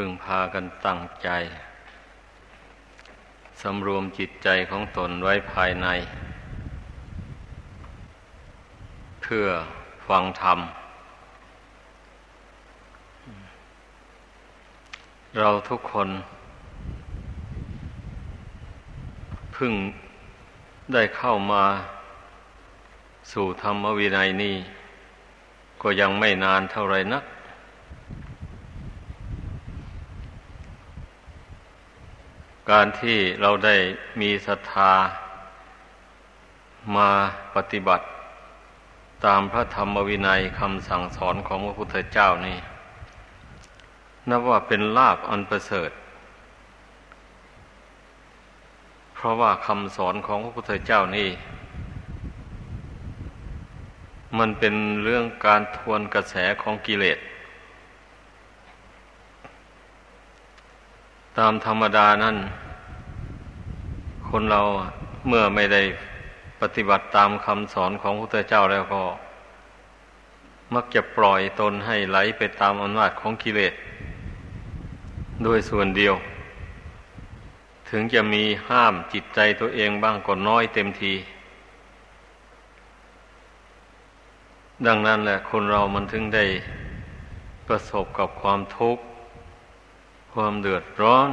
พึงพากันตั้งใจสำรวมจิตใจของตนไว้ภายใน เพื่อฟังธรรม เราทุกคน พึ่งได้เข้ามาสู่ธรรมวินัยนี้ ก็ยังไม่นานเท่าไรนัก การที่เราได้มีศรัทธา มาปฏิบัติ ตามพระธรรมวินัยคำสั่งสอนของพระพุทธเจ้านี่นับว่าเป็นลาบอันประเสริฐ เพราะว่าคำสอนของพระพุทธเจ้านี่ มันเป็นเรื่องการทวนกระแสของกิเลส ตามธรรมดานั้น คนเราเมื่อไม่ได้ปฏิบัติตามคำสอนของพระพุทธเจ้าแล้วก็ มักจะปล่อยตนให้ไหลไปตามอำนาจของกิเลสโดยส่วนเดียว ถึงจะมีห้ามจิตใจตัวเองบ้างก็น้อยเต็มที ดังนั้นแหละคนเรามันถึงได้ประสบกับความทุกข์ ความเดือดร้อน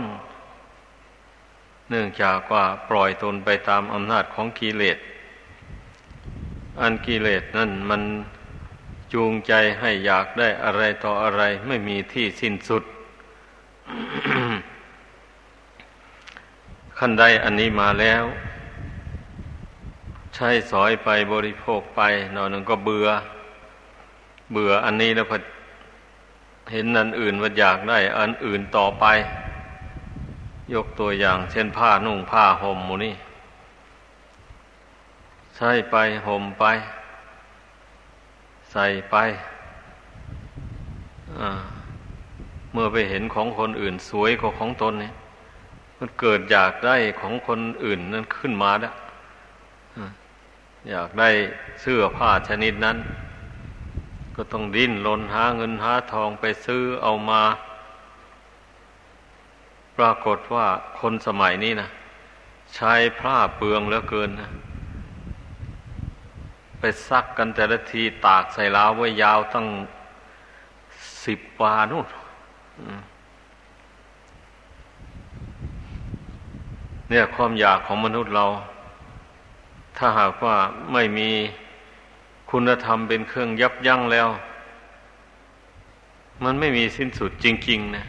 เนื่องจากว่าปล่อยตนไปตามอำนาจของกิเลส อันกิเลสนั่นมันจูงใจให้อยากได้อะไรต่ออะไรไม่มีที่สิ้นสุด ขั้นใดอันนี้มาแล้ว ใช้สอยไปบริโภคไปหน่อยหนึ่งก็เบื่อ เบื่ออันนี้แล้วพอเห็นอันอื่นว่าอยากได้ อันอื่นต่อไป ยกตัวอย่าง เช่นผ้านุ่งผ้าห่มมูนี่ใช้ไปห่มไป ใส่ไปเมื่อไปเห็นของคนอื่นสวยกว่าของตนเนี่ย มันเกิดอยากได้ของคนอื่นนั้นขึ้นมาแล้วอยากได้เสื้อผ้าชนิดนั้น ก็ต้องดิ้นรนหาเงินหาทองไปซื้อเอามา ปรากฏว่าคนสมัยนี้นะใช้ผ้าเปลืองเหลือเกินนะไปซักกันแต่ละทีตากใส่ลาวไว้ยาวตั้งสิบวานู่นเนี่ยความอยากของมนุษย์เรา ถ้าหากว่าไม่มีคุณธรรมเป็นเครื่องยับยั้งแล้ว มันไม่มีสิ้นสุดจริง ๆ นะ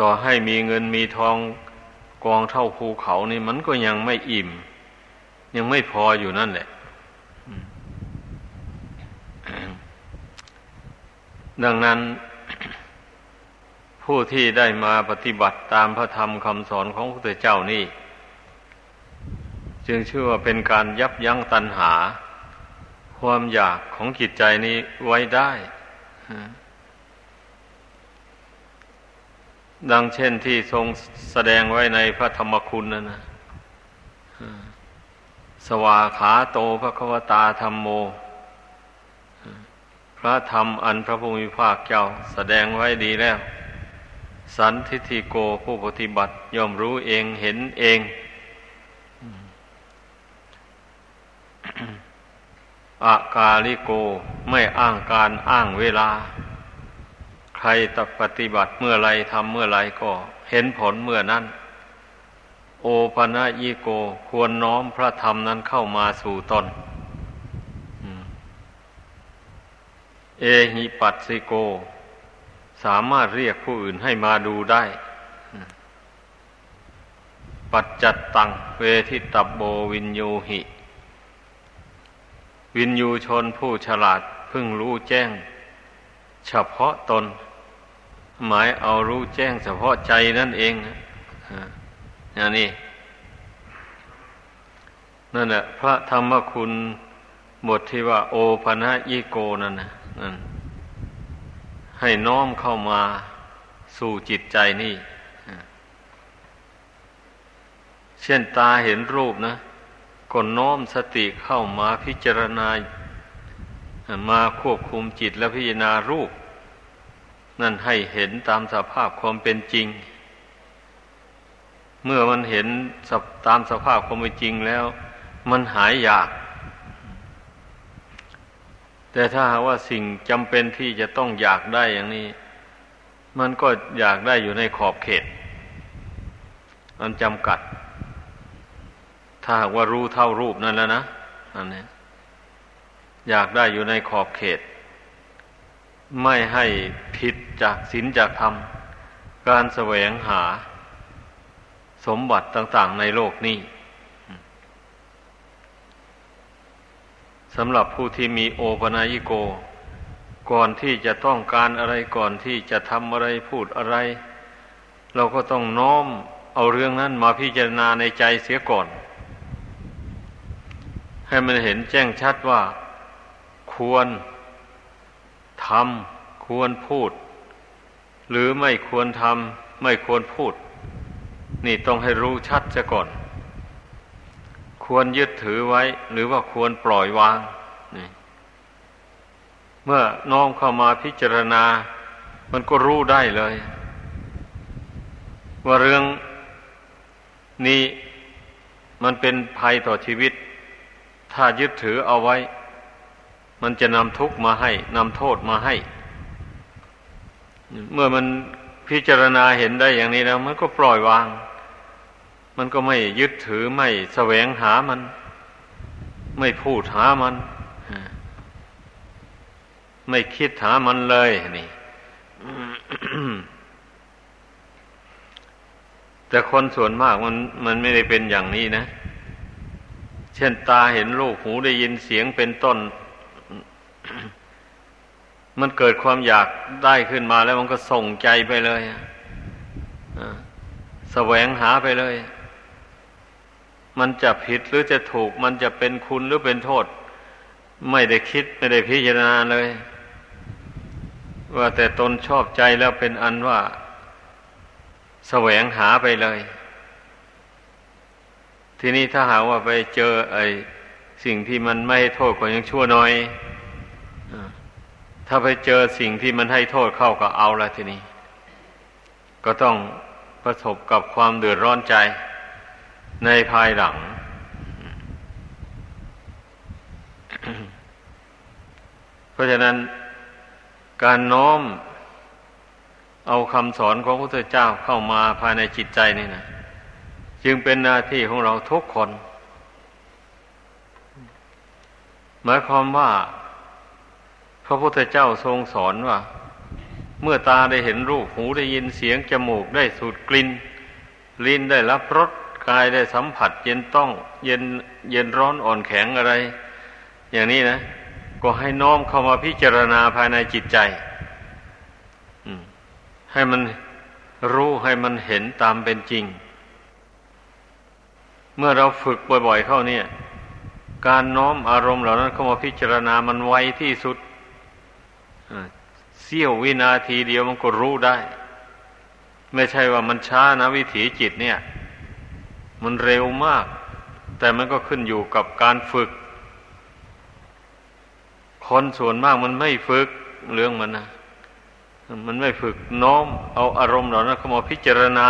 ต่อให้มีเงินมีทองกองเท่าภูเขานี่มันก็ยังไม่อิ่ม ยังไม่พออยู่นั่นแหละดังนั้น ผู้ที่ได้มาปฏิบัติตามพระธรรมคำสอนของพระพุทธเจ้านี่ จึงชื่อว่าเป็นการยับยั้งตัณหา ความอยากของจิตใจนี้ไว้ได้ ดังเช่นที่ทรงแสดงไว้ในพระธรรมคุณนั่นนะสวาขาโตพระควตาธรรมโม พระธรรมอันพระภูมิภาคเจ้าแสดงไว้ดีแล้ว สันทิฏฐิโกผู้ปฏิบัติย่อมรู้เองเห็นเอง อากาลิโกไม่อ้างการอ้างเวลา ใครตปฏิบัติเมื่อไรทำเมื่อไรก็เห็นผลเมื่อนั้น โอปนะยิโกควรน้อมพระธรรมนั้นเข้ามาสู่ตนเอหิปัสสิโก สามารถเรียกผู้อื่นให้มาดูได้ ปัจจัตตัง เวทิตับโบวินโยหิ วินยูชนผู้ฉลาด พึ่งรู้แจ้ง เฉพาะตน หมายเอารู้แจ้งเฉพาะใจนั่นเองอย่างนี้นั่นแหละพระธรรมคุณบทที่ว่า โอปนะยิโกนั่นนะนั่นให้น้อมเข้ามาสู่จิตใจนี่ เช่นตาเห็นรูปนะก็น้อมสติเข้ามาพิจารณา มาควบคุมจิตและพิจารณารูป นั่นให้เห็นตามสภาพความเป็นจริง เมื่อมันเห็นตามสภาพความเป็นจริงแล้ว มันหายอยาก แต่ถ้าหากว่าสิ่งจำเป็นที่จะต้องอยากได้อย่างนี้ มันก็อยากได้อยู่ในขอบเขตมันจำกัด ถ้าหากว่ารู้เท่ารูปนั่นแล้วนะอันนี้อยากได้อยู่ในขอบเขต ไม่ให้ผิดจากศีลจากธรรม การแสวงหาสมบัติต่างๆในโลกนี้สำหรับผู้ที่มีโอปนายิโก ก่อนที่จะต้องการอะไรก่อนที่จะทำอะไรพูดอะไร เราก็ต้องน้อมเอาเรื่องนั้นมาพิจารณาในใจเสียก่อน ให้มันเห็นแจ้งชัดว่า ควร ทำควรพูด หรือไม่ควรทำไม่ควรพูด นี่ต้องให้รู้ชัดซะก่อน ควรยึดถือไว้ หรือว่าควรปล่อยวางนี่เมื่อน้อมเข้ามาพิจารณา มันก็รู้ได้เลย ว่าเรื่องนี้มันเป็นภัยต่อชีวิต ถ้ายึดถือเอาไว้ มันจะนำทุกข์มาให้นำโทษมาให้ เมื่อมันพิจารณาเห็นได้อย่างนี้แล้ว มันก็ปล่อยวาง มันก็ไม่ยึดถือไม่แสวงหามัน ไม่พูดหามัน ไม่คิดหามันเลยนี่แต่คนส่วนมากมันมันไม่ได้เป็นอย่างนี้นะ เช่นตาเห็นรูปหูได้ยินเสียงเป็นต้น มันเกิดความอยากได้ขึ้นมาแล้วมันก็ส่งใจไปเลยแสวงหาไปเลย มันจะผิดหรือจะถูก มันจะเป็นคุณหรือเป็นโทษ ไม่ได้คิดไม่ได้พิจารณาเลย ว่าแต่ตนชอบใจแล้วเป็นอันว่า แสวงหาไปเลย ทีนี้ถ้าหาว่าไปเจอไอ้สิ่งที่มันไม่โทษก็ยังชั่วน้อย ถ้าไปเจอสิ่งที่มันให้โทษเข้าก็เอาละทีนี้ ก็ต้องประสบกับความเดือดร้อนใจในภายหลัง เพราะฉะนั้นการน้อมเอาคำสอนของพระพุทธเจ้าเข้ามาภายในจิตใจนี่นะจึงเป็นหน้าที่ของเราทุกคน หมายความว่า พระพุทธเจ้าทรงสอนว่า เมื่อตาได้เห็นรูปหูได้ยินเสียงจมูกได้สูดกลิ่นลิ้นได้รับรสกายได้สัมผัส เย็นต้อง เย็นเย็นร้อนอ่อนแข็งอะไร อย่างนี้นะ ก็ให้น้อมเข้ามาพิจารณาภายในจิตใจให้มันรู้ให้มันเห็นตามเป็นจริง เมื่อเราฝึกบ่อย ๆ เข้าเนี่ย การน้อมอารมณ์เหล่านั้นเข้ามาพิจารณามันไวที่สุด เสี้ยววินาทีเดียวมันก็รู้ได้ ไม่ใช่ว่ามันช้านะวิถีจิตเนี่ย มันเร็วมาก แต่มันก็ขึ้นอยู่กับการฝึก คนส่วนมากมันไม่ฝึกเรื่องมันนะมันไม่ฝึกน้อม เอาอารมณ์เหล่านั้นเข้ามาพิจารณา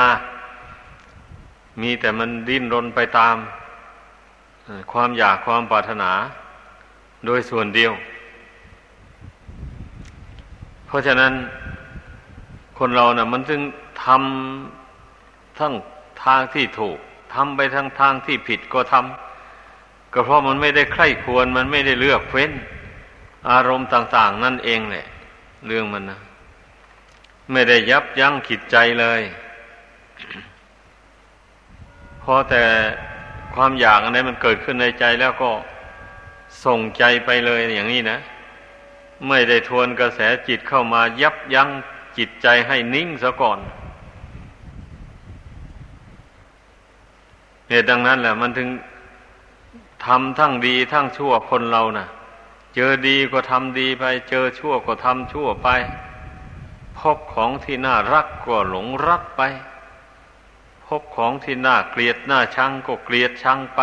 มีแต่มันดิ้นรนไปตาม ความอยากความปรารถนา โดยส่วนเดียว เพราะฉะนั้นคนเรานะ่ะ มันจึงทำทั้งทางที่ถูกทำไปทั้งทางที่ผิดก็ทำก็เพราะมันไม่ได้ใคร่ควรมันไม่ได้เลือกเฟ้น อารมณ์ต่าง ๆ นั่นเองแหละเรื่องมันนะไม่ได้ยับยั้งขิดใจเลยพอแต่ความอยากอะไรมันเกิดขึ้นในใจแล้วก็ส่งใจไปเลยอย่างนี้นะ ไม่ได้ทวนกระแสจิตเข้ามายับยั้งจิตใจให้นิ่งซะก่อนเหตุดังนั้นแหละ มันถึงทำทั้งดีทั้งชั่วคนเรานะ่ะ เจอดีก็ทำดีไป เจอชั่วก็ทำชั่วไป พบของที่น่ารักก็หลงรักไป พบของที่น่าเกลียดน่าชังก็เกลียดชังไป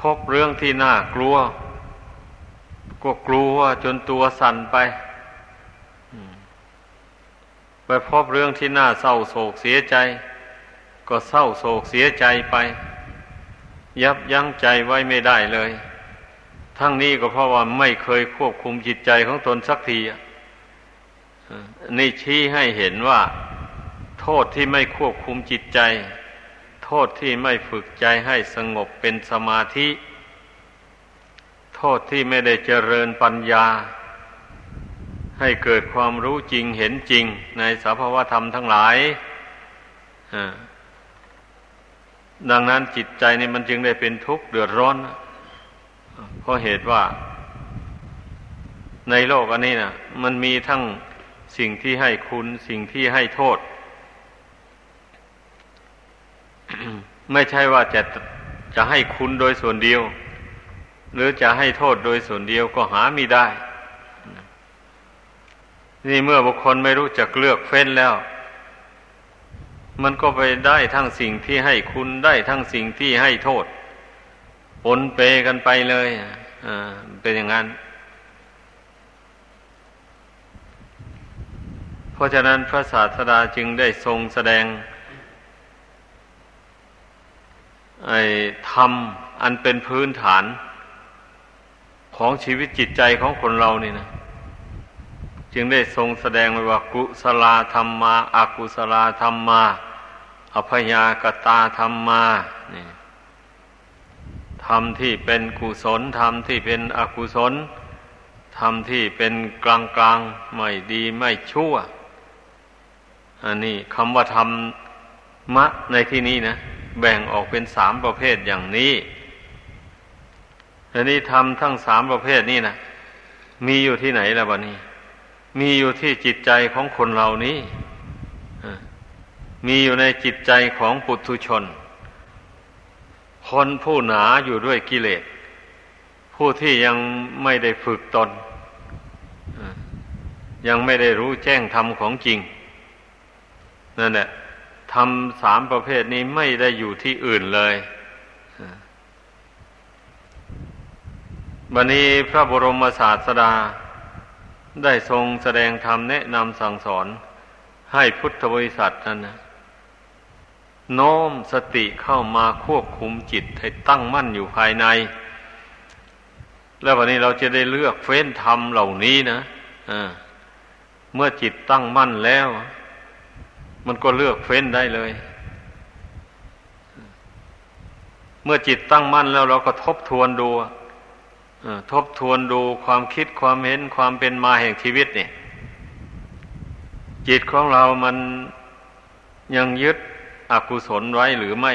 พบเรื่องที่น่ากลัว ก็กลัวจนตัวสั่นไป ไปพบเรื่องที่น่าเศร้าโศกเสียใจ ก็เศร้าโศกเสียใจไป ยับยั้งใจไว้ไม่ได้เลย ทั้งนี้ก็เพราะว่าไม่เคยควบคุมจิตใจของตนสักทีนี่ชี้ให้เห็นว่า โทษที่ไม่ควบคุมจิตใจ โทษที่ไม่ฝึกใจให้สงบเป็นสมาธิ ทษที่ไม่ได้เจริญปัญญา ให้เกิดความรู้จริงเห็นจริง ในสภาวธรรมทั้งหลายดังนั้นจิตใจนี่มันจึงได้เป็นทุกข์เดือดร้อน เพราะเหตุว่า ในโลกอันนี้นะมันมีทั้งสิ่งที่ให้คุณสิ่งที่ให้โทษ ไม่ใช่ว่าจะจะให้คุณโดยส่วนเดียว หรือจะให้โทษโดยส่วนเดียวก็หาไม่ได้ นี่เมื่อบุคคลไม่รู้จักเลือกเฟ้นแล้ว มันก็ไปได้ทั้งสิ่งที่ให้คุณได้ทั้งสิ่งที่ให้โทษปนเปกันไปเลยอ่าเป็นอย่างนั้น เพราะฉะนั้นพระศาสดาจึงได้ทรงแสดงไอ้ธรรมอันเป็นพื้นฐาน ของชีวิตจิตใจของคนเรานี่นะจึงได้ทรงแสดงไว้ว่ากุศลธรรมมาอากุศลธรรมมาอภยากตาธรรมมานี่ธรรมที่เป็นกุศลธรรมที่เป็นอกุศลธรรมที่เป็นกลางกลางไม่ดีไม่ชั่ว อันนี้คำว่าธรรมะในที่นี้นะ แบ่งออกเป็นสามประเภทอย่างนี้ อันนี้ธรรมทั้งสามประเภทนี้นะมีอยู่ที่ไหนแล้ววะนี้ มีอยู่ที่จิตใจของคนเหล่านี้มีอยู่ในจิตใจของปุถุชน คนผู้หนาอยู่ด้วยกิเลส ผู้ที่ยังไม่ได้ฝึกตน ยังไม่ได้รู้แจ้งธรรมของจริง นั่นแหละทำสามประเภทนี้ไม่ได้อยู่ที่อื่นเลย บันนี้พระบรมศาสดา ได้ทรงแสดงธรรมแนะนำสั่งสอนให้พุทธบริษัทนั้นนะโน้มสติเข้ามาควบคุมจิตให้ตั้งมั่นอยู่ภายใน แล้ววันนี้เราจะได้เลือกเฟ้นธรรมเหล่านี้นะะเมื่อจิตตั้งมั่นแล้ว มันก็เลือกเฟ้นได้เลย เมื่อจิตตั้งมั่นแล้วเราก็ทบทวนดู ทบทวนดูความคิดความเห็นความเป็นมาแห่งชีวิตเนี่ย จิตของเรามันยังยึดอกุศลไว้หรือไม่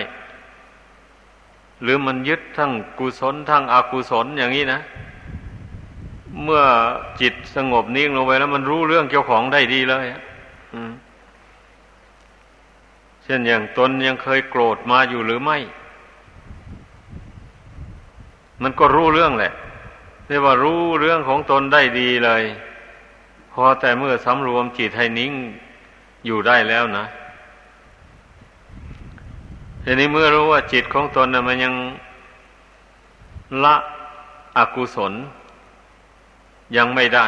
หรือมันยึดทั้งกุศลทั้งอกุศลอย่างนี้นะ เมื่อจิตสงบนิ่งลงไปแล้วมันรู้เรื่องเจ้าของได้ดีเลยเช่นอย่างตนยังเคยโกรธมาอยู่หรือไม่ มันก็รู้เรื่องแหละ เรียกว่ารู้เรื่องของตนได้ดีเลย พอแต่เมื่อสำรวมจิตให้นิ่งอยู่ได้แล้วนะทีนี้เมื่อรู้ว่าจิตของตนนะมันยังละอกุศล ยังไม่ได้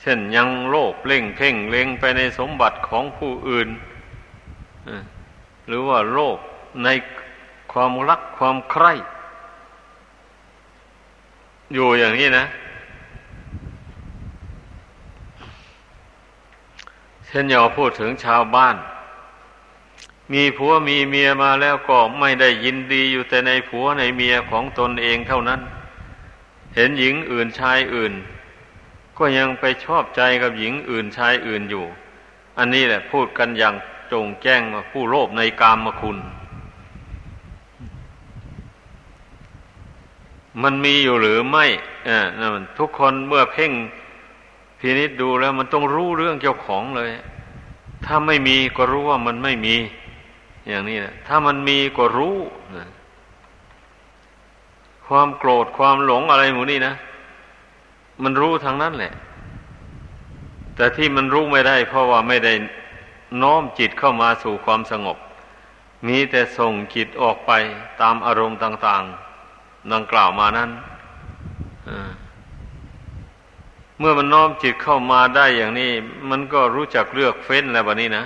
เช่นยังโลภเล่งเพ่งเล็งไปในสมบัติของผู้อื่นหรือว่าโลภในความรักความใคร่ อยู่อย่างนี้นะ เช่นอย่าพูดถึงชาวบ้าน มีผัวมีเมียมาแล้วก็ไม่ได้ยินดีอยู่แต่ในผัวในเมียของตนเองเท่านั้น เห็นหญิงอื่นชายอื่น ก็ยังไปชอบใจกับหญิงอื่นชายอื่นอยู่ อันนี้แหละพูดกันอย่างจงแจ้งว่าผู้โลภในกามคุณ มันมีอยู่หรือไม่อ่านั่นทุกคนเมื่อเพ่งพินิษดูแล้วมันต้องรู้เรื่องเจ้าของเลย ถ้าไม่มีก็รู้ว่ามันไม่มี อย่างนี้นะถ้ามันมีก็รู้นะความโกรธความหลงอะไรหมูนี่นะ มันรู้ทางนั้นแหละ แต่ที่มันรู้ไม่ได้ เพราะว่าไม่ได้น้อมจิตเข้ามาสู่ความสงบ มีแต่ส่งจิตออกไปตามอารมณ์ต่าง ๆ ดังกล่าวมานั้นเมื่อมันน้อมจิตเข้ามาได้อย่างนี้ มันก็รู้จักเลือกเฟ้นแล้วบัดนี้นะ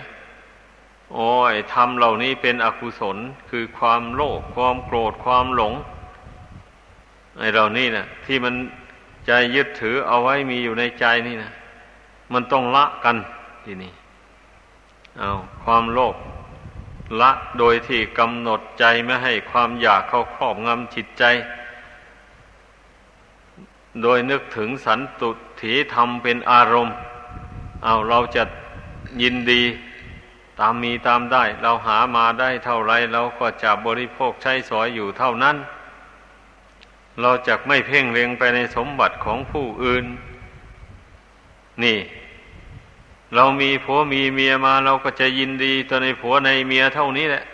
โอ้ยทำเหล่านี้เป็นอกุศลคือความโลภความโกรธความหลงไอ้เหล่านี้นะที่มันใจยึดถือเอาไว้มีอยู่ในใจนี่นะมันต้องละกันทีนี้เอาความโลภ ละโดยที่กำหนดใจไม่ให้ความอยากเข้าครอบงำจิตใจ โดยนึกถึงสันตุถีธรรมเป็นอารมณ์ เอาเราจะยินดีตามมีตามได้ เราหามาได้เท่าไรเราก็จะบริโภคใช้สอยอยู่เท่านั้น เราจะไม่เพ่งเล็งไปในสมบัติของผู้อื่น นี่ เรามีผัวมีเมียมาเราก็จะยินดีตัวในผัวในเมียเท่านี้แหละ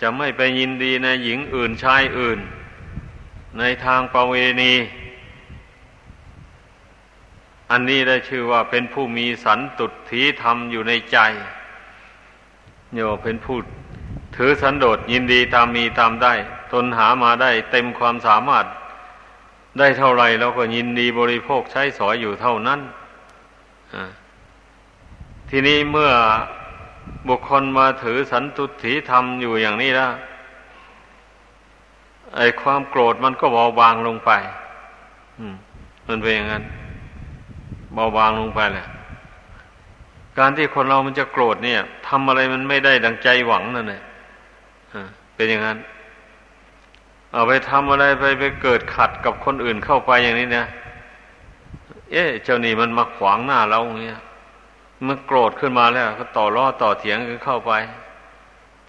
จะไม่ไปยินดีในหญิงอื่นชายอื่น ในทางประเวณี อันนี้ได้ชื่อว่าเป็นผู้มีสันตุถีธรรมอยู่ในใจโยเป็นผู้ถือสันโดษยินดีตามมีตามได้ ตนหามาได้เต็มความสามารถ ได้เท่าไรเราก็ยินดีบริโภคใช้สอยอยู่เท่านั้น ทีนี้เมื่อบุคคลมาถือสันตุถีธรรมอยู่อย่างนี้แล้วไอ้ความโกรธมันก็เบาบางลงไปมันเป็นอย่างนั้น เบาบางลงไปแหละการที่คนเรามันจะโกรธเนี่ยทำอะไรมันไม่ได้ดังใจหวังนั่นแหละเป็นอย่างนั้น เอาไปทำอะไรไปไปเกิดขัดกับคนอื่นเข้าไปอย่างนี้เนี่ย เอ๊ะ เจ้านี่มันมาขวางหน้าเราอย่างเงี้ย เมันโกรธขึ้นมาแล้ว ก็ต่อล้อต่อเถียงกันเข้าไป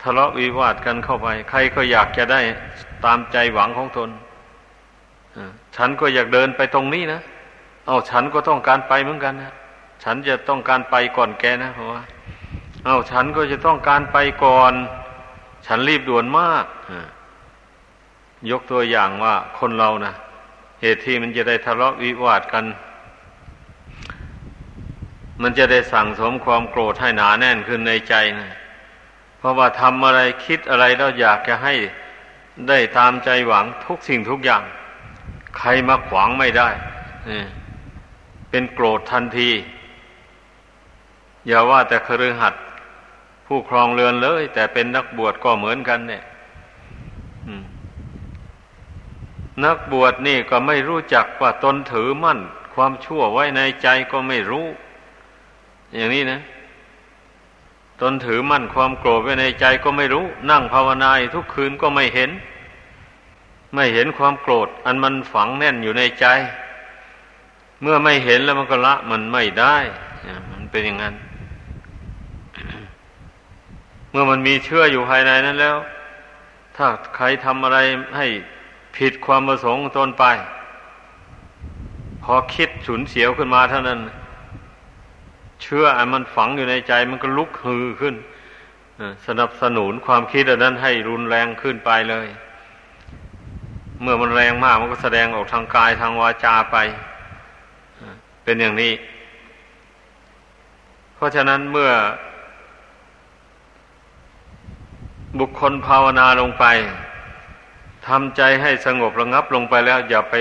ทะเลาะวิวาทกันเข้าไป ใครก็อยากจะได้ตามใจหวังของตนฉันก็อยากเดินไปตรงนี้นะเอาฉันก็ต้องการไปเหมือนกันนะฉันจะต้องการไปก่อนแกนะเพราะว่าเอาฉันก็จะต้องการไปก่อน ฉันรีบด่วนมากยกตัวอย่างว่าคนเรานะเหตุที่มันจะได้ทะเลาะวิวาทกัน มันจะได้สั่งสมความโกรธให้หนาแน่นขึ้นในใจนะเพราะว่าทำอะไรคิดอะไรแล้วอยากจะให้ได้ตามใจหวังทุกสิ่งทุกอย่าง ใครมาขวางไม่ได้เป็นโกรธทันที อย่าว่าแต่ครือหัดผู้ครองเรือนเลย แต่เป็นนักบวชก็เหมือนกัน เนี่ยนักบวชนี่ก็ไม่รู้จักว่าตนถือมั่น ความชั่วไว้ในใจก็ไม่รู้ อย่างนี้นะ ตนถือมั่นความโกรธไว้ในใจก็ไม่รู้ นั่งภาวนาทุกคืนก็ไม่เห็น ไม่เห็นความโกรธ อันมันฝังแน่นอยู่ในใจ เมื่อไม่เห็นแล้วมันก็ละมันไม่ได้มันเป็นอย่างนั้น เมื่อมันมีเชื่ออยู่ภายในนั้นแล้ว ถ้าใครทำอะไรให้ผิดความประสงค์ตนไป พอคิดฉุนเสียวขึ้นมาเท่านั้น เชื่ออันมันฝังอยู่ในใจมันก็ลุกฮือขึ้นสนับสนุนความคิดอันนั้นให้รุนแรงขึ้นไปเลย เมื่อมันแรงมากมันก็แสดงออกทางกายทางวาจาไป เป็นอย่างนี้ เพราะฉะนั้นเมื่อ บุคคลภาวนาลงไปทำใจให้สงบระงับลงไปแล้ว อย่าไป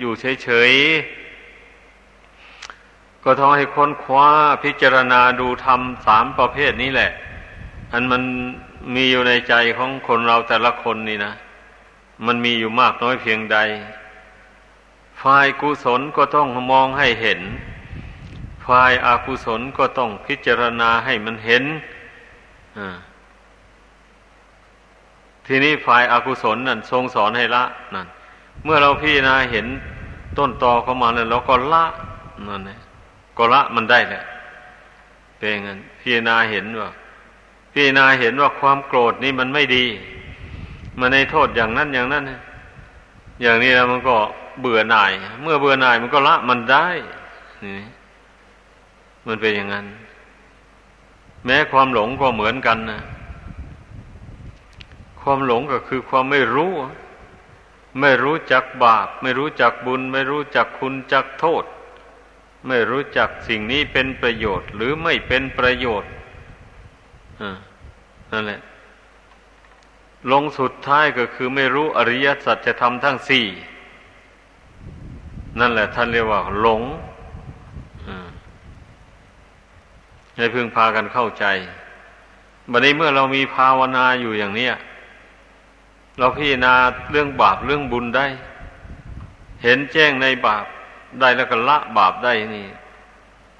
อยู่เฉยๆ ก็ต้องให้ค้นคว้าพิจารณาดูธรรมสามประเภทนี้แหละ อันมันมีอยู่ในใจของคนเราแต่ละคนนี่นะ มันมีอยู่มากน้อยเพียงใด ฝ่ายกุศลก็ต้องมองให้เห็น ฝ่ายอากุศลก็ต้องพิจารณาให้มันเห็น ทีนี้ฝ่ายอากุศลนั่นทรงสอนให้ละนั่น เมื่อเราพี่นาเห็นต้นตอเข้ามาแล้วเราก็ละนั่นเอง ก็ละมันได้แหละเป็นงั้นพี่นาเห็นว่าพี่นาเห็นว่าความโกรธนี่มันไม่ดี มันในโทษอย่างนั้นอย่างนั้นอย่างนี้แล้วมันก็เบื่อหน่าย เมื่อเบื่อหน่ายมันก็ละมันได้นี่มันเป็นอย่างนั้น แม้ความหลงก็เหมือนกันนะความหลงก็คือความไม่รู้ ไม่รู้จักบาป ไม่รู้จักบุญ ไม่รู้จักคุณจักโทษ ไม่รู้จักสิ่งนี้เป็นประโยชน์ หรือไม่เป็นประโยชน์นั่นแหละ ลงสุดท้ายก็คือไม่รู้อริยสัจธรรมทั้งสี่นั่นแหละ ท่านเรียกว่า หลงให้พึงพากันเข้าใจบัดนี้เมื่อเรามีภาวนาอยู่อย่างเนี้ยเราพิจารณาเรื่องบาปเรื่องบุญได้ เห็นแจ้งในบาป ได้แล้วก็ละบาปได้นี่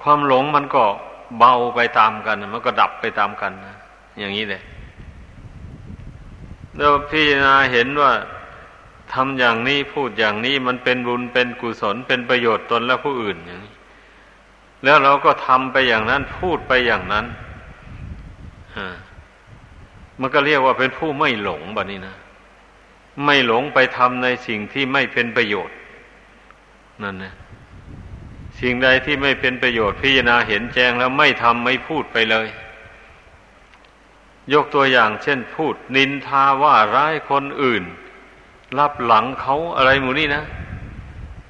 ความหลงมันก็เบาไปตามกัน มันก็ดับไปตามกันนะอย่างนี้เลยแล้วพิจารณาเห็นว่าทำอย่างนี้พูดอย่างนี้มันเป็นบุญเป็นกุศลเป็นประโยชน์ตนและผู้อื่นอย่างนี้ แล้วเราก็ทำไปอย่างนั้นพูดไปอย่างนั้นมันก็เรียกว่าเป็นผู้ไม่หลงแบบนี้นะไม่หลงไปทำในสิ่งที่ไม่เป็นประโยชน์ นั่นนะ สิ่งใดที่ไม่เป็นประโยชน์พิจารณาเห็นแจ้งแล้วไม่ทำไม่พูดไปเลย ยกตัวอย่างเช่นพูดนินทาว่าร้ายคนอื่น รับหลังเขาอะไรหมูนี่นะ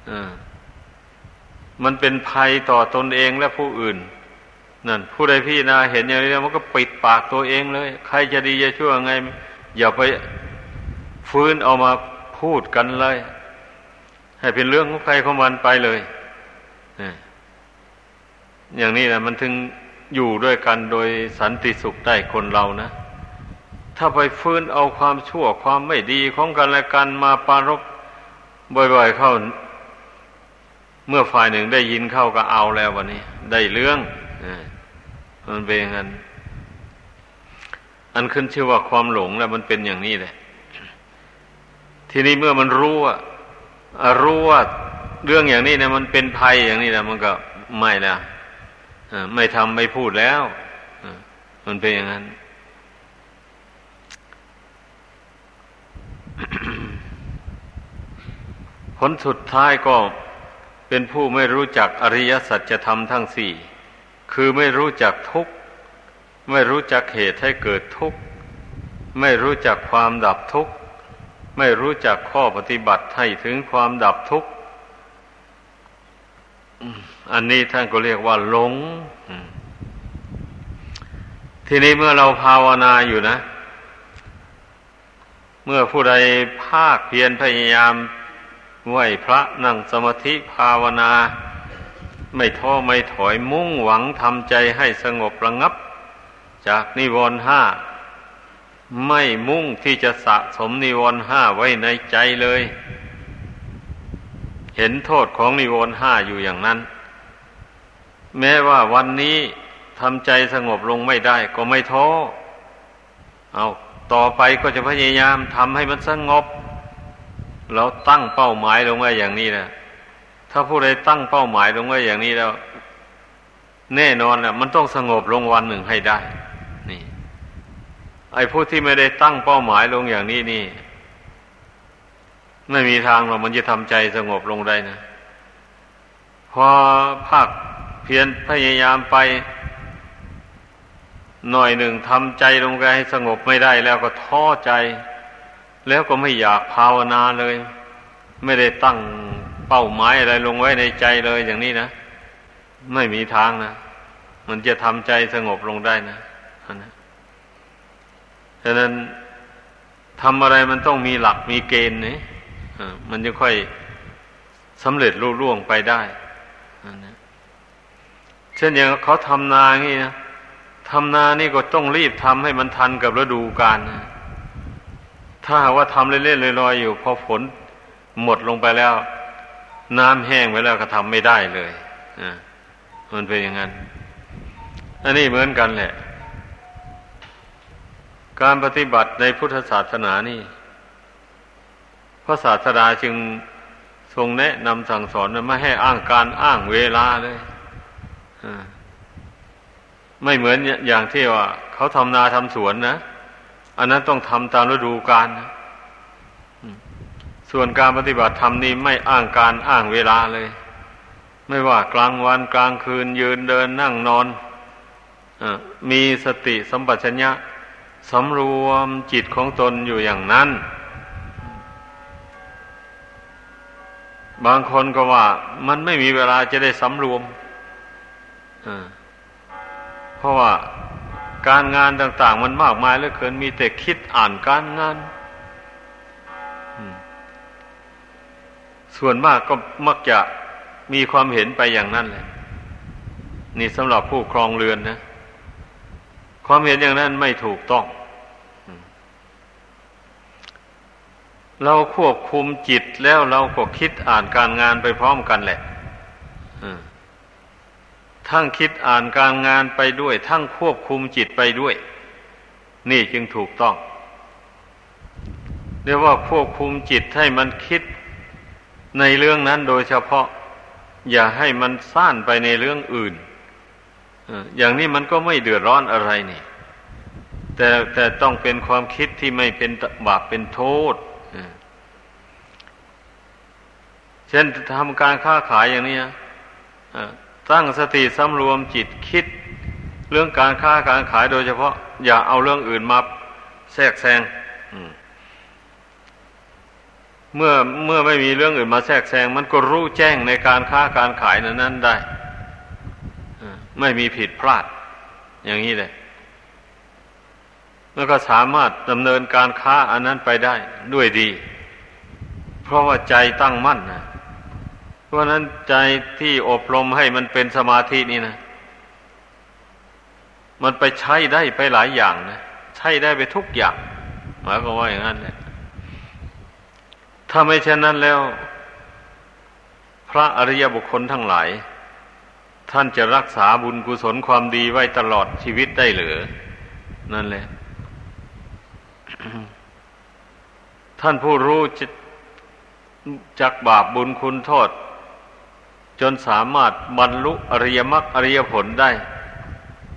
อมันเป็นภัยต่อตนเองและผู้อื่นนั่นผู้ใดพี่นาเห็นอย่างนี้มันก็ปิดปากตัวเองเลย ใครจะดีจะชั่วไง อย่าไปฟื้นเอามาพูดกันเลย ให้เป็นเรื่องของใครของมันไปเลย อย่างนี้แหละมันถึงอยู่ด้วยกันโดยสันติสุขได้คนเรานะ ถ้าไปฟื้นเอาความชั่วความไม่ดีของกันและกันมาปารบบ่อย ๆ เข้า เมื่อฝ่ายหนึ่งได้ยินเข้าก็เอาแล้ววันนี้ ได้เรื่องมันเป็นอย่างนั้นอันขึ้นชื่อว่าความหลงแล้วมันเป็นอย่างนี้แหละ ทีนี้เมื่อมันรู้ว่ารู้ว่า เรื่องอย่างนี้เนี่ยมันเป็นภัยอย่างนี้แล้วมันก็ไม่แล้วไม่ทำไม่พูดแล้วมันเป็นอย่างนั้นผลสุดท้ายก็เป็นผู้ไม่รู้จักอริยสัจธรรมทั้งสี่ คือไม่รู้จักทุกข์ ไม่รู้จักเหตุให้เกิดทุกข์ ไม่รู้จักความดับทุกข์ ไม่รู้จักข้อปฏิบัติให้ถึงความดับทุกข์ อันนี้ท่านก็เรียกว่าหลง ทีนี้เมื่อเราภาวนาอยู่นะ เมื่อผู้ใดภาคเพียรพยายามไหวพระนั่งสมาธิภาวนา ไม่ท้อไม่ถอยมุ่งหวังทำใจให้สงบระงับ จากนิวรณ์ห้าไม่มุ่งที่จะสะสมนิวรณ์ห้าไว้ในใจเลย เห็นโทษของนิวรณ์ห้าอยู่อย่างนั้น แม้ว่าวันนี้ทำใจสงบลงไม่ได้ก็ไม่ท้อเอาต่อไปก็จะพยายามทำให้มันสงบ เราตั้งเป้าหมายลงไว้อย่างนี้นะถ้าผู้ใดตั้งเป้าหมายลงไว้อย่างนี้แล้ว แน่นอนแหละมันต้องสงบลงวันหนึ่งให้ได้ นี่ ไอ้ผู้ที่ไม่ได้ตั้งเป้าหมายลงอย่างนี้นี่ ไม่มีทางหรอกมันจะทำใจสงบลงได้นะ พอภาคเพียรพยายามไป หน่อยหนึ่งทำใจลงไปให้สงบไม่ได้แล้วก็ท้อใจ แล้วก็ไม่อยากภาวนาเลย ไม่ได้ตั้งเป้าหมายอะไรลงไว้ในใจเลยอย่างนี้นะไม่มีทางนะมันจะทำใจสงบลงได้นะนะฉะนั้นทำอะไรมันต้องมีหลักมีเกณฑ์นี่ มันจะค่อยสำเร็จรุ่ร่วงไปได้นะเช่นอย่างเขาทำนาอย่างนี้นะทำนานี่ก็ต้องรีบทำให้มันทันกับฤดูกาลนะถ้าว่าทำเล่นๆลอยๆอยู่ พอฝนหมดลงไปแล้ว น้ำแห้งไปแล้วก็ทำไม่ได้เลยอมันเป็นอย่างนั้น อันนี้เหมือนกันแหละ การปฏิบัติในพุทธศาสนานี่ พระศาสดาจึงทรงแนะนำสั่งสอนไม่ให้อ้างการอ้างเวลาเลยไม่เหมือนอย่างที่ว่า เขาทำนาทำสวนนะอันนั้นต้องทำตามฤดูกาลนะส่วนการปฏิบัติธรรมนี้ไม่อ้างการอ้างเวลาเลย ไม่ว่ากลางวันกลางคืนยืนเดินนั่งนอนอมีสติสัมปชัญญะสำรวมจิตของตนอยู่อย่างนั้น บางคนก็ว่ามันไม่มีเวลาจะได้สำรวมเพราะว่าการงานต่าง ๆ มันมากมายเหลือเกินมีแต่คิดอ่านการงานส่วนมากก็มักจะมีความเห็นไปอย่างนั้นแหละ นี่สำหรับผู้ครองเรือนนะ ความเห็นอย่างนั้นไม่ถูกต้อง เราควบคุมจิตแล้วเราก็คิดอ่านการงานไปพร้อมกันแหละทั้งคิดอ่านการงานไปด้วย ทั้งควบคุมจิตไปด้วย นี่จึงถูกต้อง เรียกว่าควบคุมจิตให้มันคิดในเรื่องนั้นโดยเฉพาะ อย่าให้มันซ่านไปในเรื่องอื่นอย่างนี้มันก็ไม่เดือดร้อนอะไรนี่ แต่แต่ต้องเป็นความคิดที่ไม่เป็นบาปเป็นโทษ เช่นทำการค้าขายอย่างนี้ตั้งสติสำรวมจิตคิด เรื่องการค้าการขายโดยเฉพาะ อย่าเอาเรื่องอื่นมาแทรกแซงเมื่อเมื่อไม่มีเรื่องอื่นมาแทรกแซงมันก็รู้แจ้งในการค้าการขายนั้นได้ไม่มีผิดพลาด อย่างนี้เลยแล้วก็สามารถดำเนินการค้าอันนั้นไปได้ด้วยดี เพราะว่าใจตั้งมั่นนะ ราะนั้นใจที่อบรมให้มันเป็นสมาธินี่นะ มันไปใช้ได้ไปหลายอย่างนะ ใช้ได้ไปทุกอย่าง หมายความว่าอย่างนั้นแหละถ้าไม่เช่นนั้นแล้ว พระอริยบุคคลทั้งหลาย ท่านจะรักษาบุญกุศลความดีไว้ตลอดชีวิตได้หรือ นั่นแหละท่านผู้รู้จักบาปบุญคุณโทษ จนสามารถบรรลุอริยมรรคอริยผลได้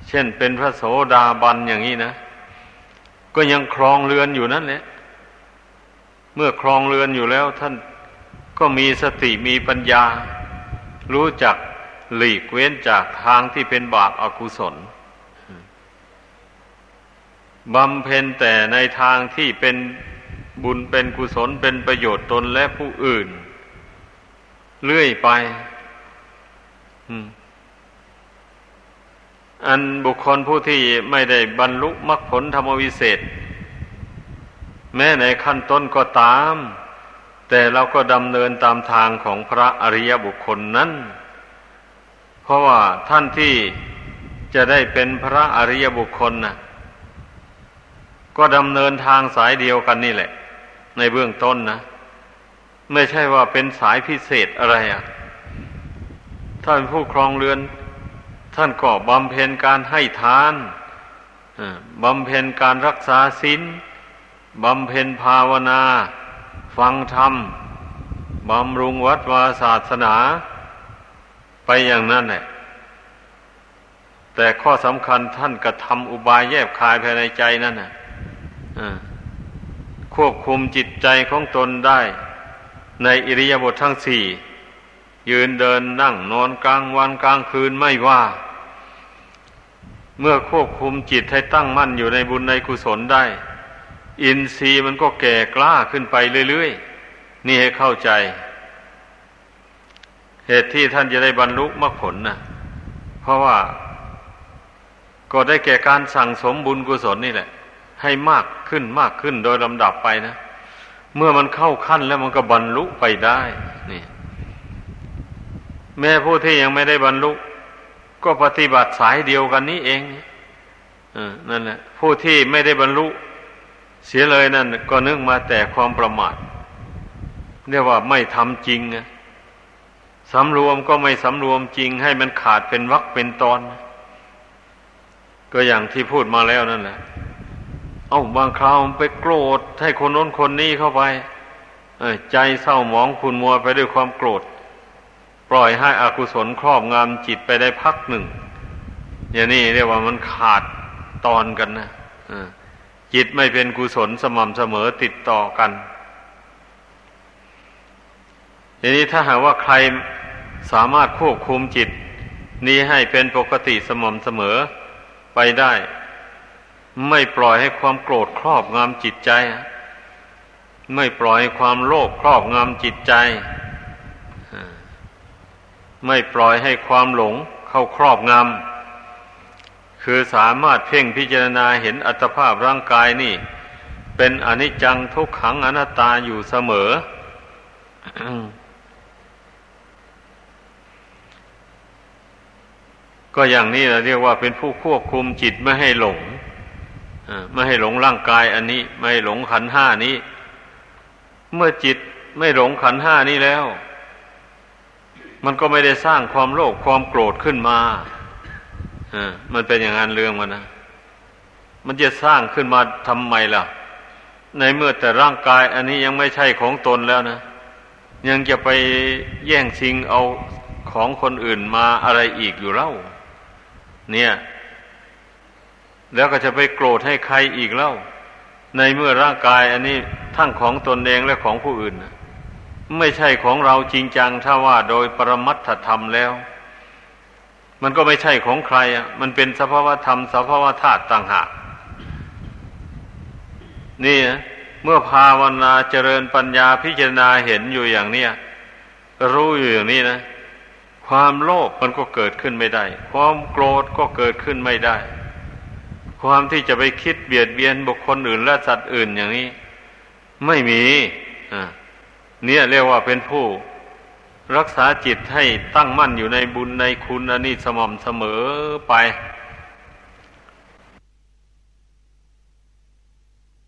เช่นเป็นพระโสดาบันอย่างนี้นะ ก็ยังครองเรือนอยู่นั่นแหละ เมื่อครองเรือนอยู่แล้วท่านก็มีสติมีปัญญา รู้จักหลีกเว้นจากทางที่เป็นบาปอากุศลบำเพ็ญแต่ในทางที่เป็นบุญเป็นกุศลเป็นประโยชน์ตนและผู้อื่น เรื่อยไป อันบุคคลผู้ที่ไม่ได้บรรลุมรรคผลธรรมวิเศษ แม้ในขั้นต้นก็ตาม แต่เราก็ดำเนินตามทางของพระอริยบุคคลนั้น เพราะว่าท่านที่จะได้เป็นพระอริยบุคคลนะก็ดำเนินทางสายเดียวกันนี่แหละ ในเบื้องต้นนะ ไม่ใช่ว่าเป็นสายพิเศษอะไรอะ่ะ ท่านผู้ครองเรือน ท่านก็บำเพ็ญการให้ทานบำเพ็ญการรักษาศีลบำเพ็ญภาวนา ฟังธรรมบำรุงวัดวาศาสนา ไปอย่างนั้นแหละแต่ข้อสำคัญท่านกระทำอุบายแยบคายภายในใจนั่นน่ะควบคุมจิตใจของตนได้ ในอิริยาบถททั้งสี่ ยืนเดินนั่งนอนกลางวันกลางคืนไม่ว่า เมื่อควบคุมจิตให้ตั้งมั่นอยู่ในบุญในกุศลได้ อินทรีย์มันก็แก่กล้าขึ้นไปเรื่อยๆ นี่ให้เข้าใจ เหตุที่ท่านจะได้บรรลุมรรคผลนะเพราะว่า ก็ได้แก่การสั่งสมบุญกุศลนี่แหละ ให้มากขึ้นมากขึ้นโดยลำดับไปนะ เมื่อมันเข้าขั้นแล้วมันก็บรรลุไปได้ นี่ แม่ผู้ที่ยังไม่ได้บรรลุ ก็ปฏิบัติสายเดียวกันนี้เองอนั่นแหละผู้ที่ไม่ได้บรรลุ เสียเลยนั่น ก็นึกมาแต่ความประมาทเรียกว่าไม่ทำจริงสำรวมก็ไม่สำรวมจริง ให้มันขาดเป็นวักเป็นตอน ก็อย่างที่พูดมาแล้วนั่นแหละเอา้าบางคราวไปโกรธให้คนน้นคนนี้เข้าไปใจเศร้าหมองคุณมัวไปด้วยความโกรธ ปล่อยให้อกุศลครอบงำจิตไปได้พักหนึ่ง อย่างนี้เรียกว่ามันขาดตอนกันนะจิตไม่เป็นกุศลสม่ำเสมอติดต่อกันทีนี้ถ้าหากว่าใครสามารถควบคุมจิต นี้ให้เป็นปกติสม่ำเสมอไปได้ ไม่ปล่อยให้ความโกรธครอบงำจิตใจ ไม่ปล่อยให้ความโลภครอบงำจิตใจ ไม่ปล่อยให้ความหลงเข้าครอบงำคือสามารถเพ่งพิจารณาเห็นอัตภาพร่างกายนี่ เป็นอนิจจังทุกขังอนัตตาอยู่เสมอ ก็อย่างนี้เราเรียกว่าเป็นผู้ควบคุมจิตไม่ให้หลงไม่ให้หลงร่างกายอันนี้ ไม่ให้หลงขันห้านี้ เมื่อจิตไม่หลงขันห้านี้แล้ว มันก็ไม่ได้สร้างความโลภความโกรธขึ้นมาอมันเป็นอย่างนั้นเรื่องมันนะมันจะสร้างขึ้นมาทำไมล่ะ ในเมื่อแต่ร่างกาย อันนี้ยังไม่ใช่ของตนแล้วนะยังจะไปแย่งชิงเอาของคนอื่นมาอะไรอีกอยู่เล่า เนี่ย แล้วก็จะไปโกรธให้ใครอีกเล่า ในเมื่อร่างกาย อันนี้ทั้งของตนเองและของผู้อื่นนะ ไม่ใช่ของเราจริงจังถ้าว่าโดยปรมัตถธรรมแล้ว มันก็ไม่ใช่ของใครอะมันเป็นสภาวธรรมสภาวธาตุต่างหากนี่เมื่อภาวนาเจริญปัญญาพิจารณาเห็นอยู่อย่างเนี้ยรู้อยู่อย่างนี้นะ ความโลภมันก็เกิดขึ้นไม่ได้ ความโกรธก็เกิดขึ้นไม่ได้ ความที่จะไปคิดเบียดเบียนบุคคลอื่นและสัตว์อื่นอย่างนี้ ไม่มีอ่า เนี่ยเรียกว่าเป็นผู้รักษาจิตให้ตั้งมั่นอยู่ในบุญในคุณอันนี้สม่ำเสมอไป